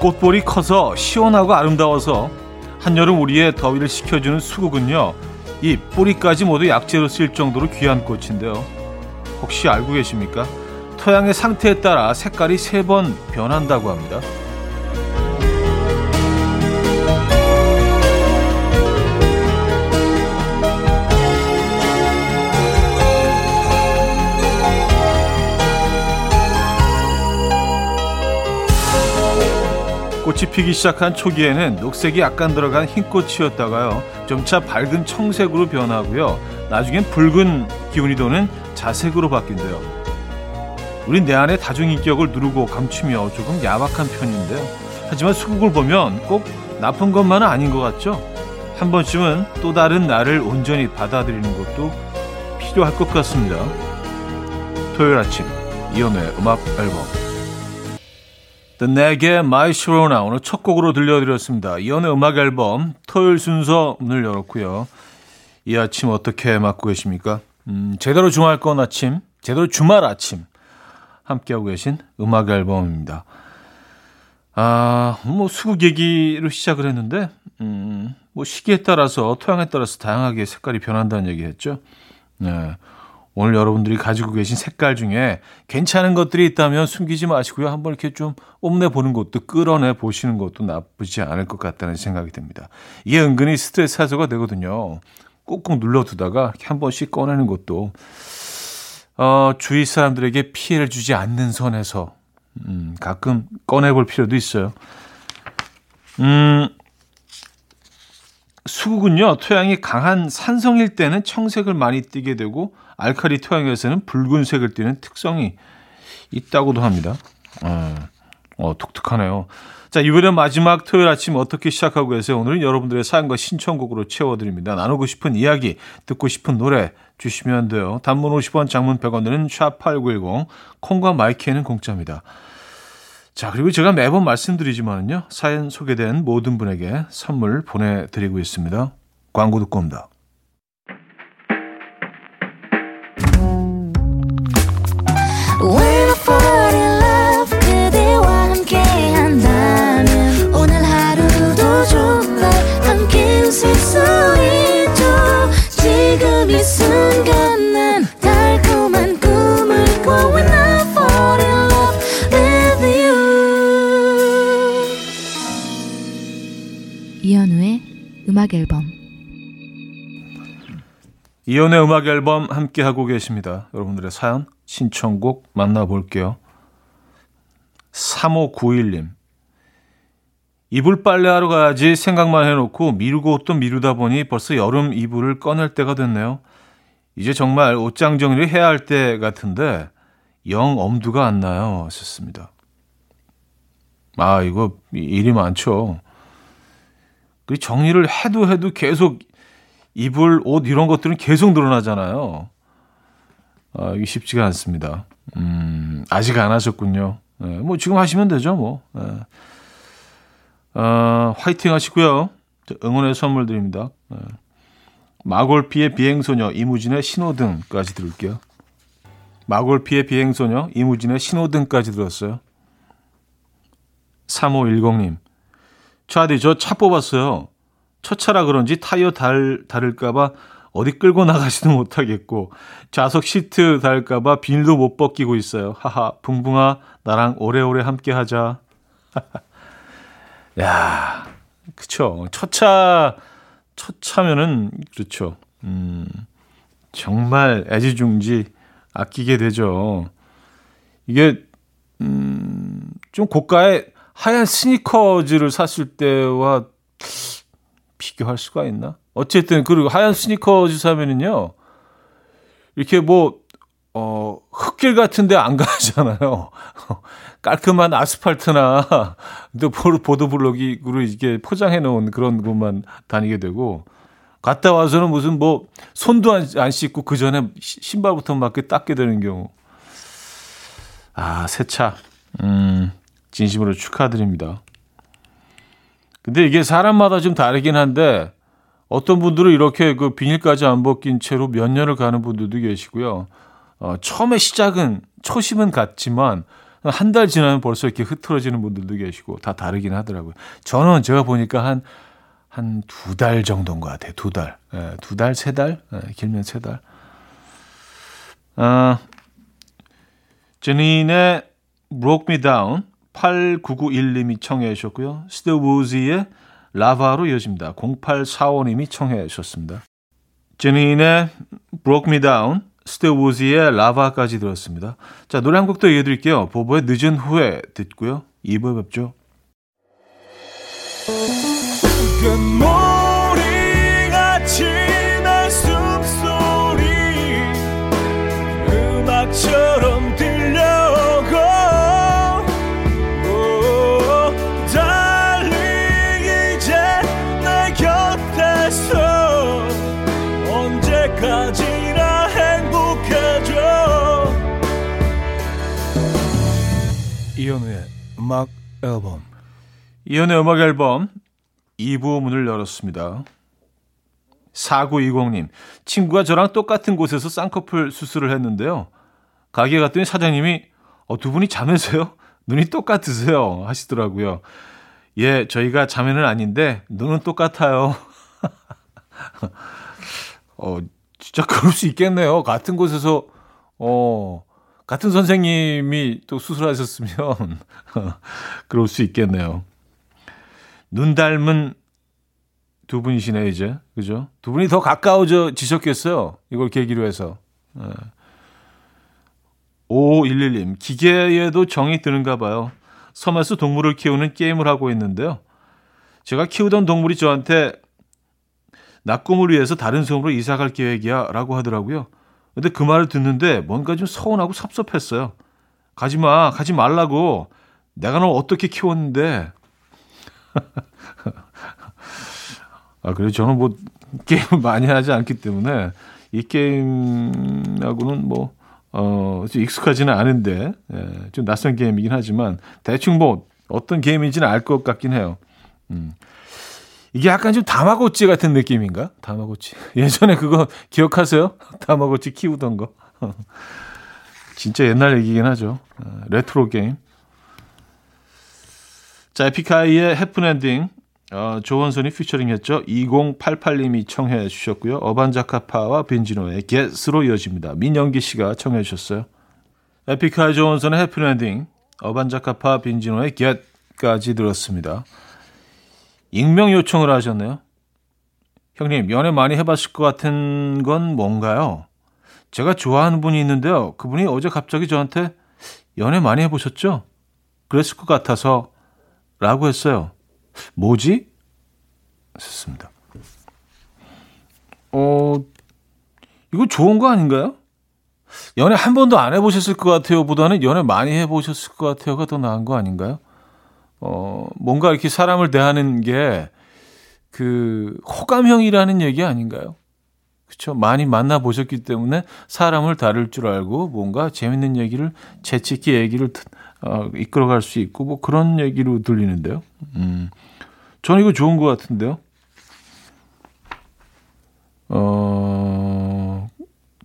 꽃볼이 커서 시원하고 아름다워서 한여름 우리의 더위를 식혀주는 수국은요. 이 뿌리까지 모두 약재로 쓰일 정도로 귀한 꽃인데요. 혹시 알고 계십니까? 토양의 상태에 따라 색깔이 세 번 변한다고 합니다. 꽃이 피기 시작한 초기에는 녹색이 약간 들어간 흰꽃이었다가요. 점차 밝은 청색으로 변하고요. 나중엔 붉은 기운이 도는 자색으로 바뀐대요. 우린 내 안에 다중인격을 누르고 감추며 조금 야박한 편인데요. 하지만 수국을 보면 꼭 나쁜 것만은 아닌 것 같죠? 한 번쯤은 또 다른 나를 온전히 받아들이는 것도 필요할 것 같습니다. 토요일 아침 이연의 음악 앨범 The 내게 My Sharona 오늘 첫 곡으로 들려드렸습니다. 이연의 음악 앨범 토요일 순서 문을 열었고요. 이 아침 어떻게 맞고 계십니까? 음, 제대로 중할건 아침, 제대로 주말 아침 함께하고 계신 음악 앨범입니다. 아, 뭐 수국 얘기로 시작을 했는데 음, 뭐 시기에 따라서 토양에 따라서 다양하게 색깔이 변한다는 얘기했죠. 네. 오늘 여러분들이 가지고 계신 색깔 중에 괜찮은 것들이 있다면 숨기지 마시고요. 한번 이렇게 좀 뽐내 보는 것도 끌어내 보시는 것도 나쁘지 않을 것 같다는 생각이 듭니다. 이게 은근히 스트레스 해소가 되거든요. 꾹꾹 눌러두다가 한 번씩 꺼내는 것도 어, 주위 사람들에게 피해를 주지 않는 선에서 음, 가끔 꺼내볼 필요도 있어요. 음, 수국은요, 토양이 강한 산성일 때는 청색을 많이 띠게 되고, 알칼리 토양에서는 붉은색을 띠는 특성이 있다고도 합니다. 어, 어 독특하네요. 자, 이번에 마지막 토요일 아침 어떻게 시작하고 계세요? 오늘은 여러분들의 사연과 신청곡으로 채워드립니다. 나누고 싶은 이야기, 듣고 싶은 노래 주시면 돼요. 단문 50원, 장문 100원 드는 샵8910, 콩과 마이키에는 공짜입니다. 자, 그리고 제가 매번 말씀드리지만요. 사연 소개된 모든 분에게 선물 보내드리고 있습니다. 광고 듣고 옵니다. 음악 앨범 이연의 음악 앨범 함께 하고 계십니다. 여러분들의 사연 신청곡 만나볼게요. 3591님 이불 빨래하러 가야지 생각만 해놓고 미루고 또 미루다 보니 벌써 여름 이불을 꺼낼 때가 됐네요. 이제 정말 옷장 정리를 해야 할 때 같은데 영 엄두가 안 나요. 썼습니다. 아 이거 일이 많죠. 그 정리를 해도 해도 계속 입을 옷 이런 것들은 계속 늘어나잖아요. 아, 이게 쉽지가 않습니다. 음, 아직 안 하셨군요. 네, 뭐 지금 하시면 되죠, 뭐. 네. 어, 화이팅 하시고요. 응원의 선물 드립니다. 네. 마골피의 비행소녀 이무진의 신호등까지 들을게요. 마골피의 비행소녀 이무진의 신호등까지 들었어요. 3510님. 차디 저 차 뽑았어요. 첫 차라 그런지 타이어 달, 다를까봐 어디 끌고 나가지도 못하겠고 좌석 시트 달까봐 비닐도 못 벗기고 있어요. 하하 붕붕아 나랑 오래오래 함께하자. 야 그쵸 첫차 첫 차면은 그렇죠. 음 정말 애지중지 아끼게 되죠. 이게 음좀 고가의 하얀 스니커즈를 샀을 때와 비교할 수가 있나? 어쨌든 그리고 하얀 스니커즈 사면은요. 이렇게 뭐 어, 흙길 같은데 안 가잖아요. 깔끔한 아스팔트나 또 보도블록으로 이게 포장해 놓은 그런 곳만 다니게 되고 갔다 와서는 무슨 뭐 손도 안, 안 씻고 그 전에 신발부터 막 닦게 되는 경우. 아, 세차. 음. 진심으로 축하드립니다. 근데 이게 사람마다 좀 다르긴 한데 어떤 분들은 이렇게 그 비닐까지 안 벗긴 채로 몇 년을 가는 분들도 계시고요. 어, 처음에 시작은 초심은 같지만 한 달 지나면 벌써 이렇게 흐트러지는 분들도 계시고 다 다르긴 하더라고요. 저는 제가 보니까 한 한 두 달 정도인 것 같아요. 두 달, 예, 두 달, 세 달, 예, 길면 세 달. 아, 제니의 Broke Me Down 8991님이 청해 주셨고요. 스티브 우즈의 라바로 이어집니다. 0845님이 청해 주셨습니다. 제니의 Broke Me Down, 스티브 우즈의 라바까지 들었습니다. 자, 노래 한 곡 더 이어드릴게요. 보보의 늦은 후에 듣고요. 2부에 뵙죠. 이현우의 음악 앨범 이현우의 음악 앨범 2부 문을 열었습니다. 4920님, 친구가 저랑 똑같은 곳에서 쌍꺼풀 수술을 했는데요. 가게 갔더니 사장님이 어, 두 분이 자매세요? 눈이 똑같으세요? 하시더라고요. 예, 저희가 자매는 아닌데 눈은 똑같아요. 어, 진짜 그럴 수 있겠네요. 같은 곳에서 어, 같은 선생님이 또 수술하셨으면 그럴 수 있겠네요. 눈 닮은 두 분이시네 이제 그죠? 두 분이 더 가까워져 지셨겠어요. 이걸 계기로 해서. 네. 5511님 기계에도 정이 드는가 봐요. 섬에서 동물을 키우는 게임을 하고 있는데요. 제가 키우던 동물이 저한테 낙곰을 위해서 다른 섬으로 이사 갈 계획이야 라고 하더라고요. 근데 그 말을 듣는데 뭔가 좀 서운하고 섭섭했어요. 가지 마, 가지 말라고. 내가 널 어떻게 키웠는데. 아, 그래요? 저는 뭐 게임을 많이 하지 않기 때문에 이 게임하고는 뭐, 어, 좀 익숙하지는 않은데, 예, 좀 낯선 게임이긴 하지만 대충 뭐 어떤 게임인지는 알 것 같긴 해요. 음. 이게 약간 좀 다마고치 같은 느낌인가? 다마고치. 예전에 그거 기억하세요? 다마고치 키우던 거. 진짜 옛날 얘기긴 하죠. 어, 레트로 게임. 자, 에픽하이의 헤픈엔딩 어, 조원선이 피처링했죠. 2088님이 청해 주셨고요. 어반자카파와 빈지노의 Get으로 이어집니다. 민영기 씨가 청해 주셨어요. 에픽하이 조원선의 헤픈엔딩, 어반자카파 벤지노의 get까지 들었습니다. 익명 요청을 하셨네요. 형님, 연애 많이 해봤을 것 같은 건 뭔가요? 제가 좋아하는 분이 있는데요. 그분이 어제 갑자기 저한테 연애 많이 해보셨죠? 그랬을 것 같아서 라고 했어요. 뭐지? 했습니다. 어, 이거 좋은 거 아닌가요? 연애 한 번도 안 해보셨을 것 같아요. 보다는 연애 많이 해보셨을 것 같아요가 더 나은 거 아닌가요? 어, 뭔가 이렇게 사람을 대하는 게 그 호감형이라는 얘기 아닌가요? 그렇죠. 많이 만나 보셨기 때문에 사람을 다룰 줄 알고 뭔가 재밌는 얘기를 재치있게 얘기를 어, 이끌어갈 수 있고 뭐 그런 얘기로 들리는데요. 음, 저는 이거 좋은 것 같은데요. 어,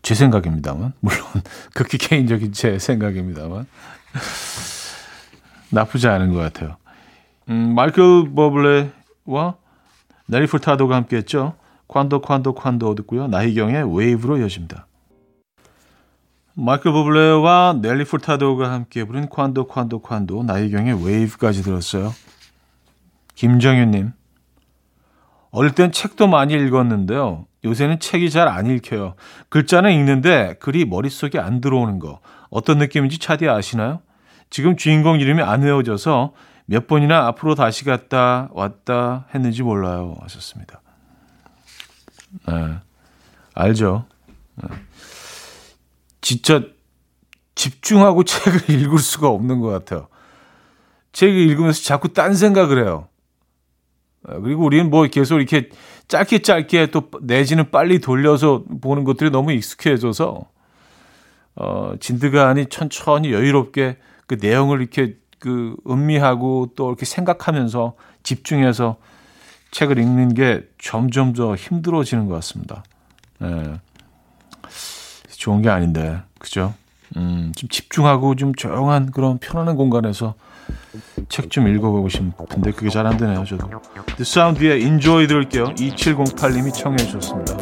제 생각입니다만 물론 극히 개인적인 제 생각입니다만 나쁘지 않은 것 같아요. 음, 마이클 버블레와 넬리 퍼타도가 함께했죠. Quando Quando Quando 듣고요. 나희경의 Wave로 이어집니다. 마이클 버블레와 넬리 퍼타도가 함께 부른 Quando Quando Quando 나희경의 Wave까지 들었어요. 김정윤님 어릴 땐 책도 많이 읽었는데요. 요새는 책이 잘 안 읽혀요. 글자는 읽는데 글이 머릿속에 안 들어오는 거. 어떤 느낌인지 차디 아시나요? 지금 주인공 이름이 안 외워져서 몇 번이나 앞으로 다시 갔다 왔다 했는지 몰라요. 하셨습니다. 네, 알죠. 네. 진짜 집중하고 책을 읽을 수가 없는 것 같아요. 책을 읽으면서 자꾸 딴 생각을 해요. 네, 그리고 우리는 뭐 계속 이렇게 짧게 짧게 또 내지는 빨리 돌려서 보는 것들이 너무 익숙해져서 어, 진드가니 천천히 여유롭게 그 내용을 이렇게 그 음미하고 또 이렇게 생각하면서 집중해서 책을 읽는 게 점점 더 힘들어지는 것 같습니다. 네. 좋은 게 아닌데, 그죠? 음, 좀 집중하고 좀 조용한 그런 편안한 공간에서 책 좀 읽어보고 싶은데 그게 잘 안 되네요, 저도. The Sound의 Enjoy 들을게요. 2708님이 청해 주셨습니다.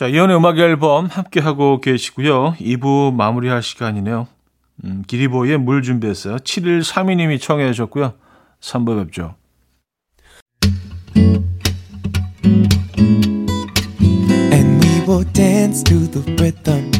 자, 이연의 음악 앨범 함께하고 계시고요. 2부 마무리할 시간이네요. 음, 기리보이의 물 준비했어요. 7132님이 청해 주셨고요. 3부 뵙죠. Will dance to the rhythm.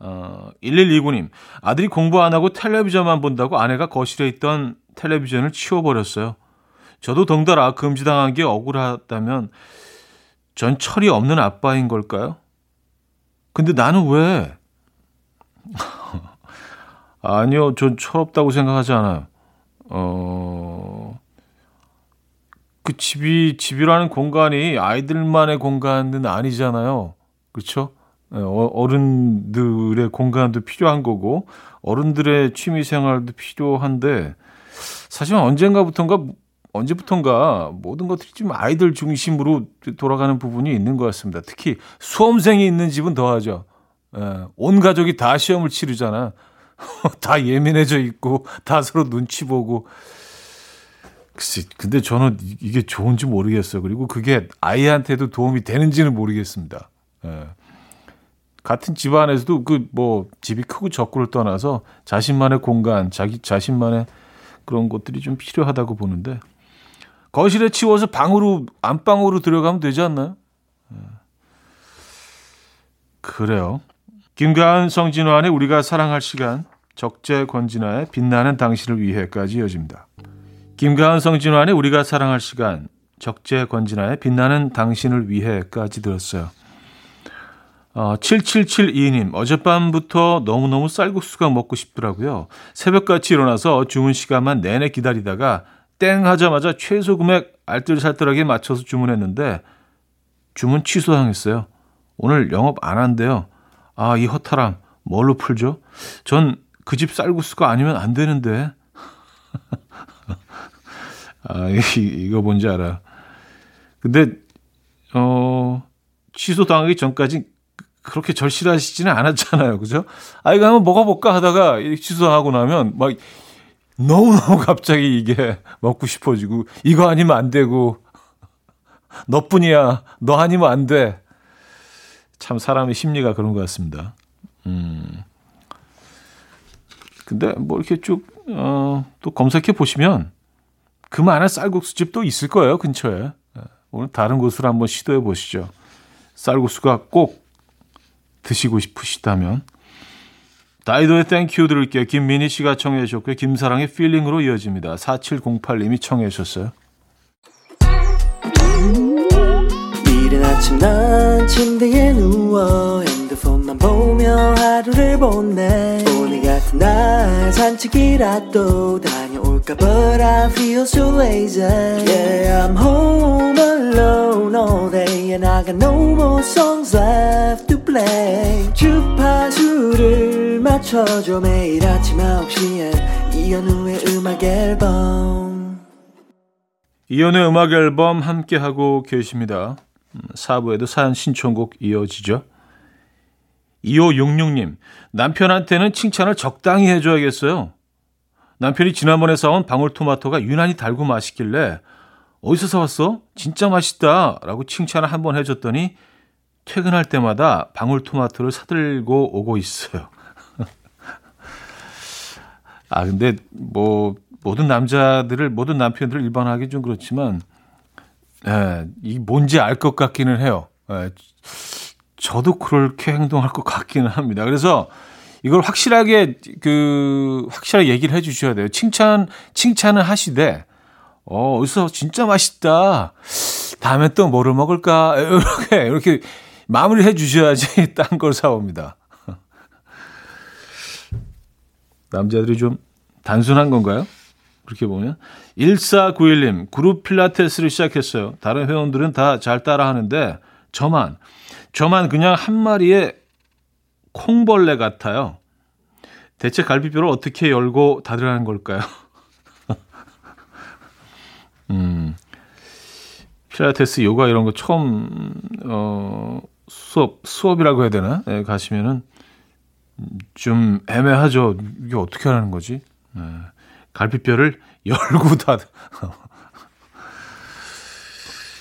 어, 1129님, 아들이 공부 안 하고 텔레비전만 본다고 아내가 거실에 있던 텔레비전을 치워버렸어요. 저도 덩달아 금지당한 게 억울하다면 전 철이 없는 아빠인 걸까요? 근데 나는 왜? 아니요, 전 철없다고 생각하지 않아요. 어, 그 집이, 집이라는 공간이 아이들만의 공간은 아니잖아요. 그렇죠? 예, 어, 어른들의 공간도 필요한 거고 어른들의 취미 생활도 필요한데 사실 언젠가부턴가 언제부턴가 모든 것들이 좀 아이들 중심으로 돌아가는 부분이 있는 것 같습니다. 특히 수험생이 있는 집은 더하죠. 예, 온 가족이 다 시험을 치르잖아. 다 예민해져 있고 다 서로 눈치 보고. 글쎄, 근데 저는 이게 좋은지 모르겠어요. 그리고 그게 아이한테도 도움이 되는지는 모르겠습니다. 예. 같은 집안에서도 그 뭐 집이 크고 적고를 떠나서 자신만의 공간, 자기 자신만의 그런 것들이 좀 필요하다고 보는데 거실에 치워서 방으로 안방으로 들어가면 되지 않나요? 예. 그래요. 김가은 성진화의 우리가 사랑할 시간 적재 권진아의 빛나는 당신을 위해까지 이어집니다. 김가은 성진화의 우리가 사랑할 시간 적재 권진아의 빛나는 당신을 위해까지 들었어요. 어, 7772님, 어젯밤부터 너무너무 쌀국수가 먹고 싶더라고요. 새벽같이 일어나서 주문 시간만 내내 기다리다가 땡 하자마자 최소 금액 알뜰살뜰하게 맞춰서 주문했는데 주문 취소당했어요. 오늘 영업 안 한대요. 아, 이 허탈함 뭘로 풀죠? 전 그 집 쌀국수가 아니면 안 되는데. 아, 이, 이거 뭔지 알아. 근데 어 취소당하기 전까지 그렇게 절실하시지는 않았잖아요. 그죠? 아, 이거 한번 먹어볼까 하다가 취소하고 나면 막 너무너무 갑자기 이게 먹고 싶어지고 이거 아니면 안 되고 너뿐이야. 너 아니면 안 돼. 참 사람의 심리가 그런 것 같습니다. 음. 근데 뭐 이렇게 쭉, 어, 또 검색해 보시면 그 많은 쌀국수집도 있을 거예요. 근처에. 오늘 다른 곳으로 한번 시도해 보시죠. 쌀국수가 꼭 드시고 싶으시다면 다이도의 Thank You 들을게요. 김민희 씨가 청해 주셨고요. 김사랑의 Feeling으로 이어집니다. 4708님이 청해 주셨어요. 이른 아침 난 침대에 누워 핸드폰만 보며 하루를 보내 오늘 같은 날 산책이라도 다녀올까 But I feel so lazy Yeah I'm home alone all day And I got no more songs left to play 주파수를 맞춰줘 매일 아침 9시에 이현우의 음악 앨범 이연의 음악 앨범 함께 하고 계십니다. 4부에도 사연 신청곡 이어지죠. 2566님, 남편한테는 칭찬을 적당히 해줘야겠어요. 남편이 지난번에 사온 방울토마토가 유난히 달고 맛있길래 어디서 사왔어? 진짜 맛있다. 라고 칭찬을 한번 해줬더니 퇴근할 때마다 방울토마토를 사들고 오고 있어요. 아, 근데 뭐, 모든 남자들을, 모든 남편들을 일반화하기 좀 그렇지만, 예, 이 뭔지 알 것 같기는 해요. 예, 저도 그렇게 행동할 것 같기는 합니다. 그래서 이걸 확실하게 그 확실하게 얘기를 해 주셔야 돼요. 칭찬 칭찬을 하시되 어, 어디서 진짜 맛있다. 다음에 또 뭐를 먹을까? 이렇게 이렇게 마무리를 해 주셔야지 딴 걸 사옵니다. 남자들이 좀 단순한 건가요? 그렇게 보면 1491님 그룹 필라테스를 시작했어요. 다른 회원들은 다 잘 따라 하는데 저만 저만 그냥 한 마리의 콩벌레 같아요. 대체 갈비뼈를 어떻게 열고 닫으라는 걸까요? 음, 필라테스, 요가 이런 거 처음 어, 수업 수업이라고 해야 되나? 네, 가시면은 좀 애매하죠. 이게 어떻게 하는 거지? 네, 갈비뼈를 열고 닫.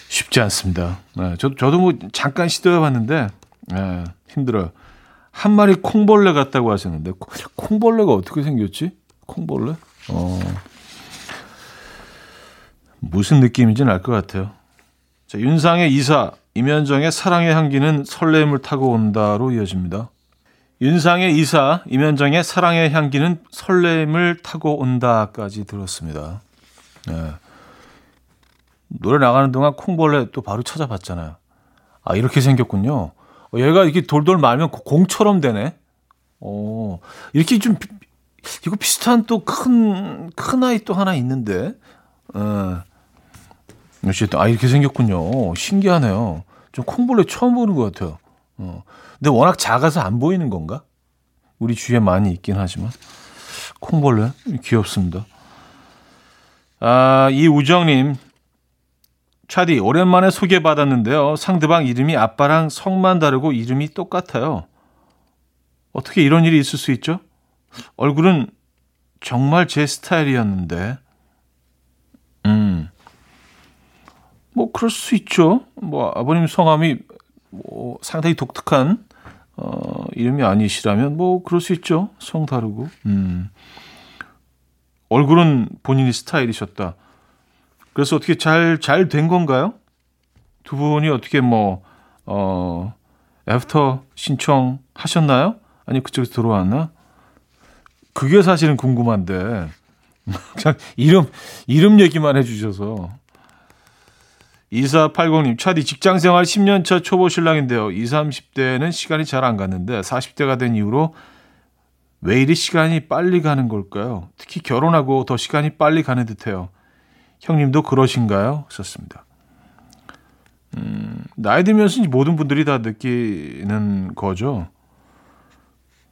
쉽지 않습니다. 네, 저, 저도 뭐 잠깐 시도해봤는데 네, 힘들어요. 한 마리 콩벌레 같다고 하셨는데 콩벌레가 어떻게 생겼지? 콩벌레? 어, 무슨 느낌인지는 알 것 같아요. 자, 윤상의 이사, 임현정의 사랑의 향기는 설렘을 타고 온다로 이어집니다. 윤상의 이사, 임현정의 사랑의 향기는 설렘을 타고 온다까지 들었습니다. 네. 노래 나가는 동안 콩벌레 또 바로 찾아봤잖아요. 아, 이렇게 생겼군요. 어, 얘가 이렇게 돌돌 말면 공처럼 되네. 어, 이렇게 좀, 이거 비슷한 또 큰, 큰 아이 또 하나 있는데. 어, 어쨌든, 아, 이렇게 생겼군요. 신기하네요. 좀 콩벌레 처음 보는 것 같아요. 어, 근데 워낙 작아서 안 보이는 건가? 우리 주위에 많이 있긴 하지만. 콩벌레? 귀엽습니다. 아, 이 우정님, 차디, 오랜만에 소개받았는데요. 상대방 이름이 아빠랑 성만 다르고 이름이 똑같아요. 어떻게 이런 일이 있을 수 있죠? 얼굴은 정말 제 스타일이었는데. 음. 뭐, 그럴 수 있죠. 뭐, 아버님 성함이 뭐 상당히 독특한, 어, 이름이 아니시라면, 뭐, 그럴 수 있죠. 성 다르고. 음. 얼굴은 본인이 스타일이셨다. 그래서 어떻게 잘, 잘 된 건가요? 두 분이 어떻게 뭐, 어, 애프터 신청 하셨나요? 아니, 그쪽에서 들어왔나? 그게 사실은 궁금한데. 그냥 이름, 이름 얘기만 해주셔서. 2480님, 차디 직장 생활 10년 차 초보 신랑인데요. 20, 30대는 시간이 잘 안 갔는데 40대가 된 이후로 왜 이리 시간이 빨리 가는 걸까요? 특히 결혼하고 더 시간이 빨리 가는 듯해요. 형님도 그러신가요? 썼습니다. 음, 나이 들면서 모든 분들이 다 느끼는 거죠.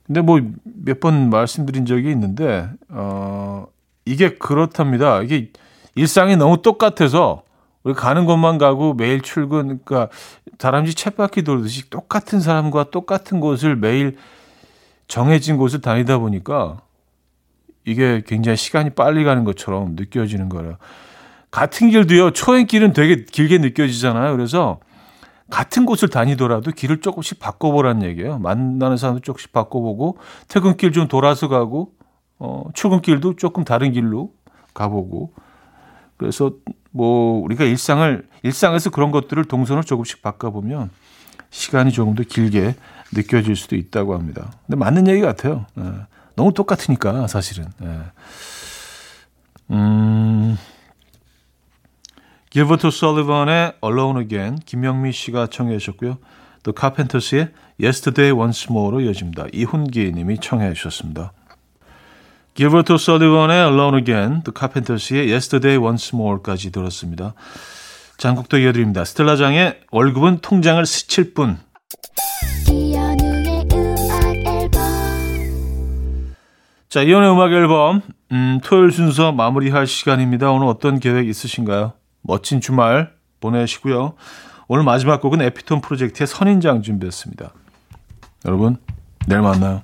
근데 뭐 몇 번 말씀드린 적이 있는데, 어, 이게 그렇답니다. 이게 일상이 너무 똑같아서 우리 가는 곳만 가고 매일 출근, 그러니까 다람쥐 쳇바퀴 돌듯이 똑같은 사람과 똑같은 곳을 매일 정해진 곳을 다니다 보니까 이게 굉장히 시간이 빨리 가는 것처럼 느껴지는 거예요. 같은 길도요, 초행길은 되게 길게 느껴지잖아요. 그래서 같은 곳을 다니더라도 길을 조금씩 바꿔보라는 얘기예요. 만나는 사람도 조금씩 바꿔보고, 퇴근길 좀 돌아서 가고, 어, 출근길도 조금 다른 길로 가보고. 그래서 뭐 우리가 일상을 일상에서 그런 것들을 동선을 조금씩 바꿔보면 시간이 조금 더 길게 느껴질 수도 있다고 합니다. 근데 맞는 얘기 같아요. 예. 너무 똑같으니까 사실은. 예. 음. 길버트 설리번의 Alone Again 김영미 씨가 청해 주셨고요. 또 카펜터스의 Yesterday Once More로 이어집니다. 이훈기 님이 청해 주셨습니다. 길버트 설리번의 Alone Again, 또 카펜터스의 Yesterday Once More까지 들었습니다. 장국도 이어드립니다. 스텔라장의 월급은 통장을 스칠 뿐. 자, 이연의 음악 앨범 음, 토요일 순서 마무리할 시간입니다. 오늘 어떤 계획 있으신가요? 멋진 주말 보내시고요. 오늘 마지막 곡은 에피톤 프로젝트의 선인장 준비했습니다. 여러분, 내일 만나요.